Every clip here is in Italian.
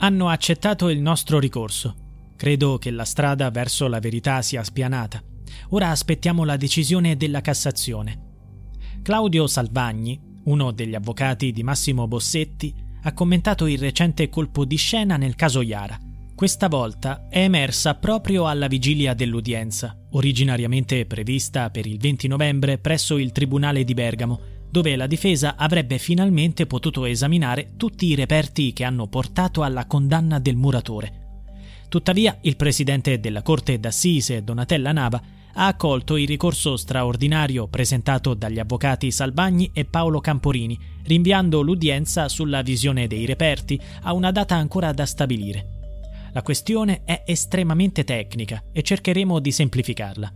Hanno accettato il nostro ricorso. Credo che la strada verso la verità sia spianata. Ora aspettiamo la decisione della Cassazione. Claudio Salvagni, uno degli avvocati di Massimo Bossetti, ha commentato il recente colpo di scena nel caso Iara. Questa volta è emersa proprio alla vigilia dell'udienza, originariamente prevista per il 20 novembre presso il Tribunale di Bergamo, dove la difesa avrebbe finalmente potuto esaminare tutti i reperti che hanno portato alla condanna del muratore. Tuttavia, il presidente della Corte d'Assise, Donatella Nava, ha accolto il ricorso straordinario presentato dagli avvocati Salvagni e Paolo Camporini, rinviando l'udienza sulla visione dei reperti a una data ancora da stabilire. La questione è estremamente tecnica e cercheremo di semplificarla.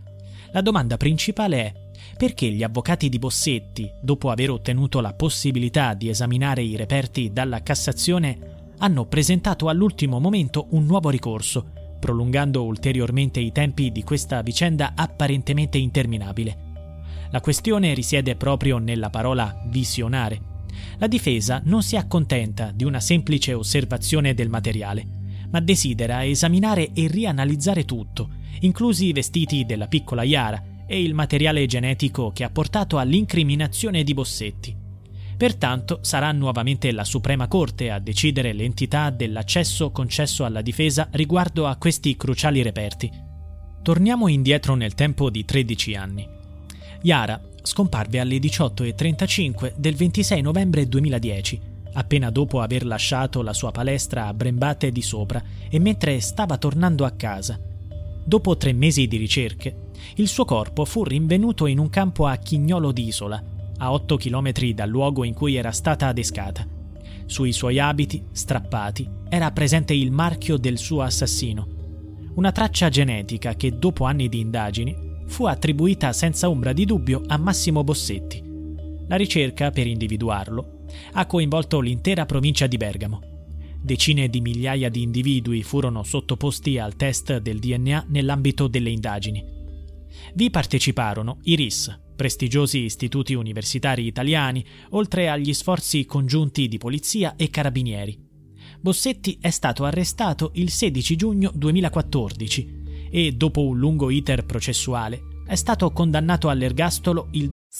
La domanda principale è perché gli avvocati di Bossetti, dopo aver ottenuto la possibilità di esaminare i reperti dalla Cassazione, hanno presentato all'ultimo momento un nuovo ricorso, prolungando ulteriormente i tempi di questa vicenda apparentemente interminabile. La questione risiede proprio nella parola visionare. La difesa non si accontenta di una semplice osservazione del materiale, ma desidera esaminare e rianalizzare tutto, inclusi i vestiti della piccola Iara, e il materiale genetico che ha portato all'incriminazione di Bossetti. Pertanto sarà nuovamente la Suprema Corte a decidere l'entità dell'accesso concesso alla difesa riguardo a questi cruciali reperti. Torniamo indietro nel tempo di 13 anni. Yara scomparve alle 18.35 del 26 novembre 2010, appena dopo aver lasciato la sua palestra a Brembate di Sopra e mentre stava tornando a casa. Dopo tre mesi di ricerche, il suo corpo fu rinvenuto in un campo a Chignolo d'Isola, a 8 km dal luogo in cui era stata adescata. Sui suoi abiti, strappati, era presente il marchio del suo assassino, una traccia genetica che dopo anni di indagini fu attribuita senza ombra di dubbio a Massimo Bossetti. La ricerca per individuarlo ha coinvolto l'intera provincia di Bergamo. Decine di migliaia di individui furono sottoposti al test del DNA nell'ambito delle indagini. Vi parteciparono i RIS, prestigiosi istituti universitari italiani, oltre agli sforzi congiunti di polizia e carabinieri. Bossetti è stato arrestato il 16 giugno 2014 e, dopo un lungo iter processuale, è stato condannato all'ergastolo il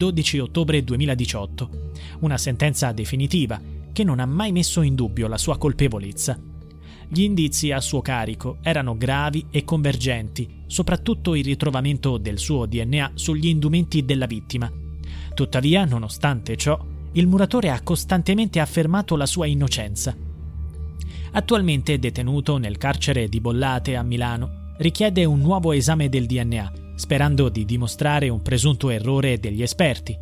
12 ottobre 2018, una sentenza definitiva che non ha mai messo in dubbio la sua colpevolezza. Gli indizi a suo carico erano gravi e convergenti, soprattutto il ritrovamento del suo DNA sugli indumenti della vittima. Tuttavia, nonostante ciò, il muratore ha costantemente affermato la sua innocenza. Attualmente detenuto nel carcere di Bollate a Milano, richiede un nuovo esame del DNA sperando di dimostrare un presunto errore degli esperti.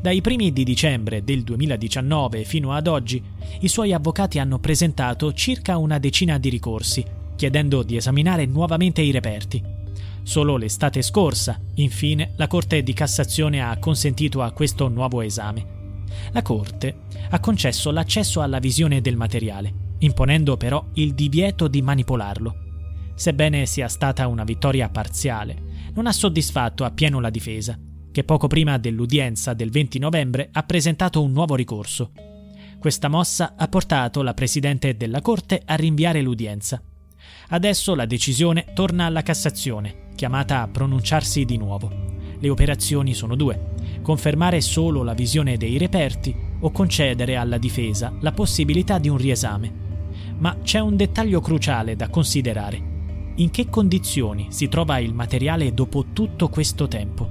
Dai primi di dicembre del 2019 fino ad oggi, i suoi avvocati hanno presentato circa una decina di ricorsi, chiedendo di esaminare nuovamente i reperti. Solo l'estate scorsa, infine, la Corte di Cassazione ha consentito a questo nuovo esame. La Corte ha concesso l'accesso alla visione del materiale imponendo però il divieto di manipolarlo. Sebbene sia stata una vittoria parziale, non ha soddisfatto appieno la difesa, che poco prima dell'udienza del 20 novembre ha presentato un nuovo ricorso. Questa mossa ha portato la Presidente della Corte a rinviare l'udienza. Adesso la decisione torna alla Cassazione, chiamata a pronunciarsi di nuovo. Le operazioni sono due, confermare solo la visione dei reperti o concedere alla difesa la possibilità di un riesame. Ma c'è un dettaglio cruciale da considerare. In che condizioni si trova il materiale dopo tutto questo tempo?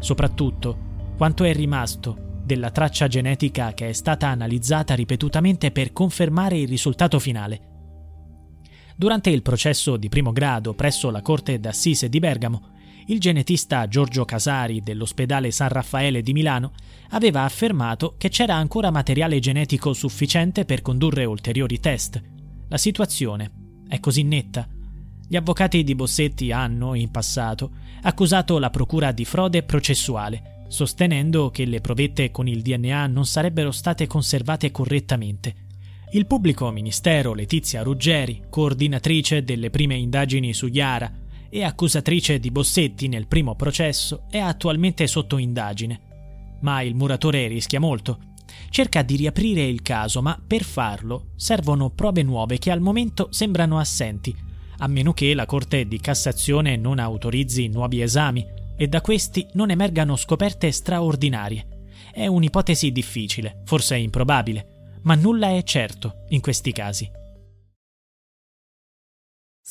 Soprattutto, quanto è rimasto della traccia genetica che è stata analizzata ripetutamente per confermare il risultato finale. Durante il processo di primo grado presso la Corte d'Assise di Bergamo, il genetista Giorgio Casari dell'ospedale San Raffaele di Milano aveva affermato che c'era ancora materiale genetico sufficiente per condurre ulteriori test. La situazione è così netta. Gli avvocati di Bossetti hanno, in passato, accusato la procura di frode processuale, sostenendo che le provette con il DNA non sarebbero state conservate correttamente. Il pubblico ministero Letizia Ruggeri, coordinatrice delle prime indagini su Iara, e accusatrice di Bossetti nel primo processo, è attualmente sotto indagine. Ma il muratore rischia molto. Cerca di riaprire il caso, ma per farlo servono prove nuove che al momento sembrano assenti, a meno che la Corte di Cassazione non autorizzi nuovi esami e da questi non emergano scoperte straordinarie. È un'ipotesi difficile, forse improbabile, ma nulla è certo in questi casi.